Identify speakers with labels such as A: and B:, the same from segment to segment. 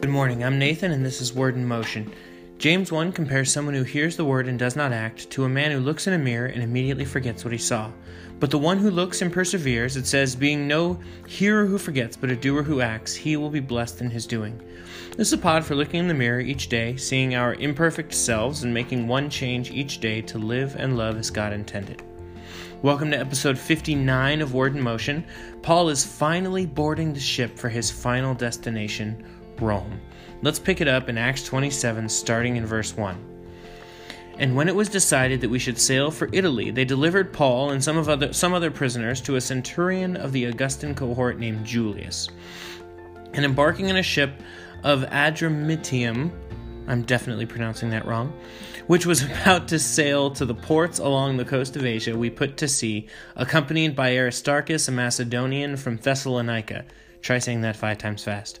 A: Good morning, I'm Nathan, and this is Word in Motion. James 1 compares someone who hears the word and does not act to a man who looks in a mirror and immediately forgets what he saw. But the one who looks and perseveres, it says, being no hearer who forgets, but a doer who acts, he will be blessed in his doing. This is a pod for looking in the mirror each day, seeing our imperfect selves, and making one change each day to live and love as God intended. Welcome to episode 59 of Word in Motion. Paul is finally boarding the ship for his final destination, Rome. Let's pick it up in Acts 27, starting in verse 1. And when it was decided that we should sail for Italy, they delivered Paul and some of other some other prisoners to a centurion of the Augustan cohort named Julius. And embarking in a ship of Adramyttium, I'm definitely pronouncing that wrong, which was about to sail to the ports along the coast of Asia, we put to sea, accompanied by Aristarchus, a Macedonian from Thessalonica. Try saying that five times fast.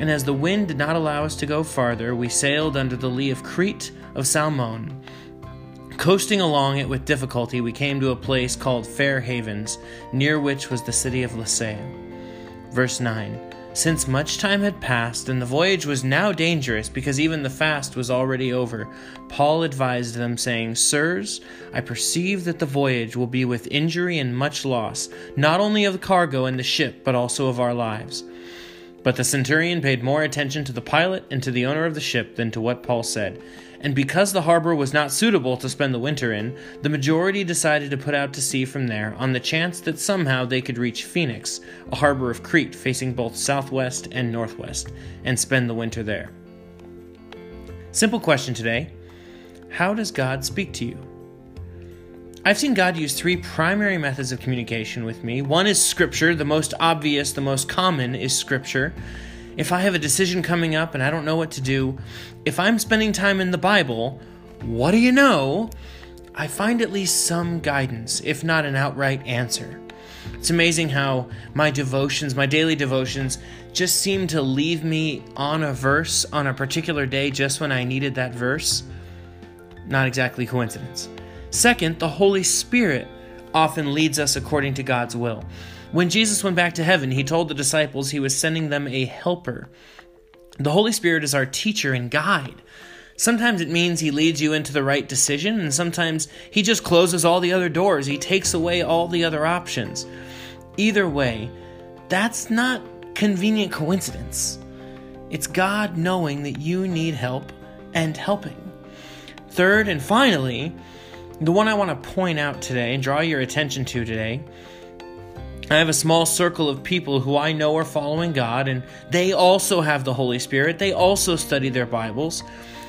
A: And as the wind did not allow us to go farther, we sailed under the lee of Crete of Salmone. Coasting along it with difficulty, we came to a place called Fair Havens, near which was the city of Lasea. Verse 9 Since much time had passed, and the voyage was now dangerous, because even the fast was already over, Paul advised them, saying, Sirs, I perceive that the voyage will be with injury and much loss, not only of the cargo and the ship, but also of our lives. But the centurion paid more attention to the pilot and to the owner of the ship than to what Paul said. And because the harbor was not suitable to spend the winter in, the majority decided to put out to sea from there on the chance that somehow they could reach Phoenix, a harbor of Crete facing both southwest and northwest, and spend the winter there. Simple question today How does God speak to you? I've seen God use three primary methods of communication with me. One is Scripture, the most obvious, the most common is Scripture. If I have a decision coming up and I don't know what to do, if I'm spending time in the Bible, what do you know? I find at least some guidance, if not an outright answer. It's amazing how my devotions, my daily devotions, just seem to leave me on a verse on a particular day just when I needed that verse. Not exactly coincidence. Second, the Holy Spirit often leads us according to God's will. When Jesus went back to heaven, he told the disciples he was sending them a helper. The Holy Spirit is our teacher and guide. Sometimes it means he leads you into the right decision, and sometimes he just closes all the other doors. He takes away all the other options. Either way, that's not convenient coincidence. It's God knowing that you need help and helping. Third and finally, the one I want to point out today and draw your attention to today. I have a small circle of people who I know are following God, and they also have the Holy Spirit. They also study their Bibles.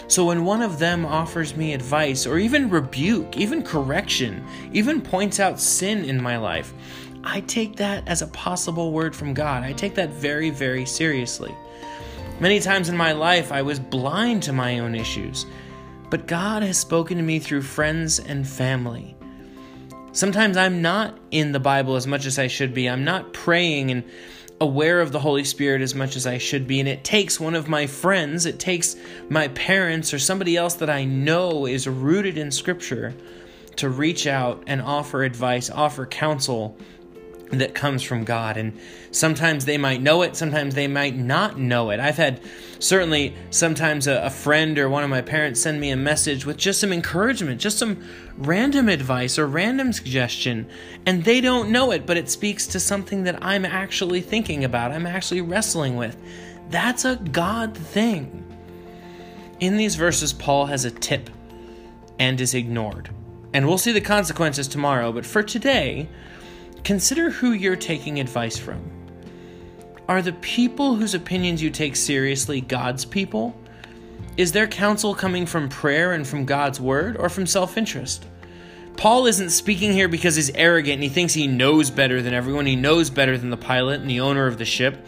A: So when one of them offers me advice, or even rebuke, even correction, even points out sin in my life, I take that as a possible word from God. I take that very, very seriously. Many times in my life, I was blind to my own issues but God has spoken to me through friends and family. Sometimes I'm not in the Bible as much as I should be. I'm not praying and aware of the Holy Spirit as much as I should be. And it takes one of my friends, it takes my parents, or somebody else that I know is rooted in Scripture to reach out and offer advice, offer counsel, that comes from God. And sometimes they might know it, sometimes they might not know it. I've had certainly sometimes a, a, friend or one of my parents send me a message with just some encouragement, just some random advice or random suggestion, and they don't know it, but it speaks to something that I'm actually thinking about, I'm actually wrestling with. That's a God thing. In these verses, Paul has a tip and is ignored. And we'll see the consequences tomorrow, but for today, Consider who you're taking advice from. Are the people whose opinions you take seriously God's people? Is their counsel coming from prayer and from God's word or from self interest? Paul isn't speaking here because he's arrogant and he thinks he knows better than everyone. He knows better than the pilot and the owner of the ship.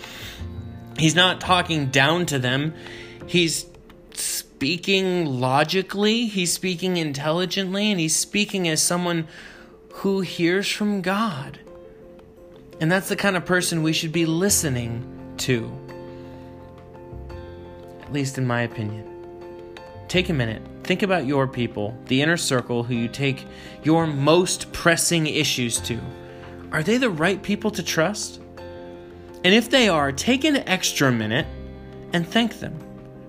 A: He's not talking down to them. He's speaking logically, he's speaking intelligently, and he's speaking as someone who hears from God. And that's the kind of person we should be listening to. At least in my opinion. Take a minute. Think about your people, the inner circle who you take your most pressing issues to. Are they the right people to trust? And if they are, take an extra minute and thank them.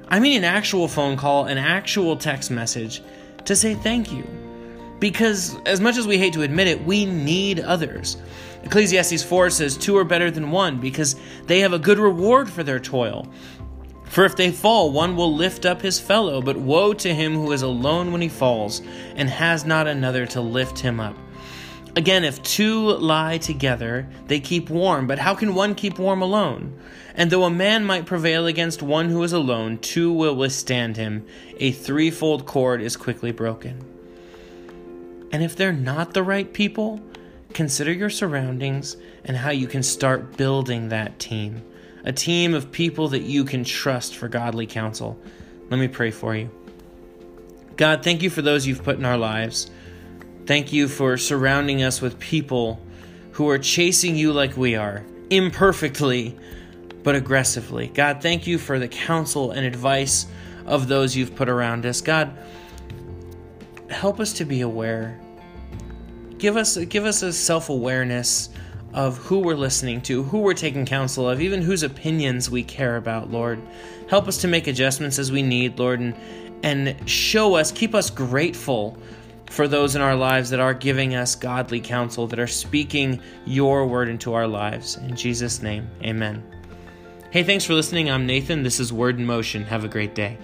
A: I mean, an actual phone call, an actual text message to say thank you. Because, as much as we hate to admit it, we need others. Ecclesiastes 4 says, Two are better than one because they have a good reward for their toil. For if they fall, one will lift up his fellow, but woe to him who is alone when he falls, and has not another to lift him up. Again, if two lie together, they keep warm, but how can one keep warm alone? And though a man might prevail against one who is alone, two will withstand him. A threefold cord is quickly broken. And if they're not the right people, consider your surroundings and how you can start building that team. A team of people that you can trust for godly counsel. Let me pray for you. God, thank you for those you've put in our lives. Thank you for surrounding us with people who are chasing you like we are, imperfectly, but aggressively. God, thank you for the counsel and advice of those you've put around us. God, help us to be aware. Give us give us a self-awareness of who we're listening to, who we're taking counsel of, even whose opinions we care about, Lord. Help us to make adjustments as we need, Lord, and and show us, keep us grateful for those in our lives that are giving us godly counsel, that are speaking your word into our lives. In Jesus' name, amen. Hey, thanks for listening. I'm Nathan. This is Word in Motion. Have a great day.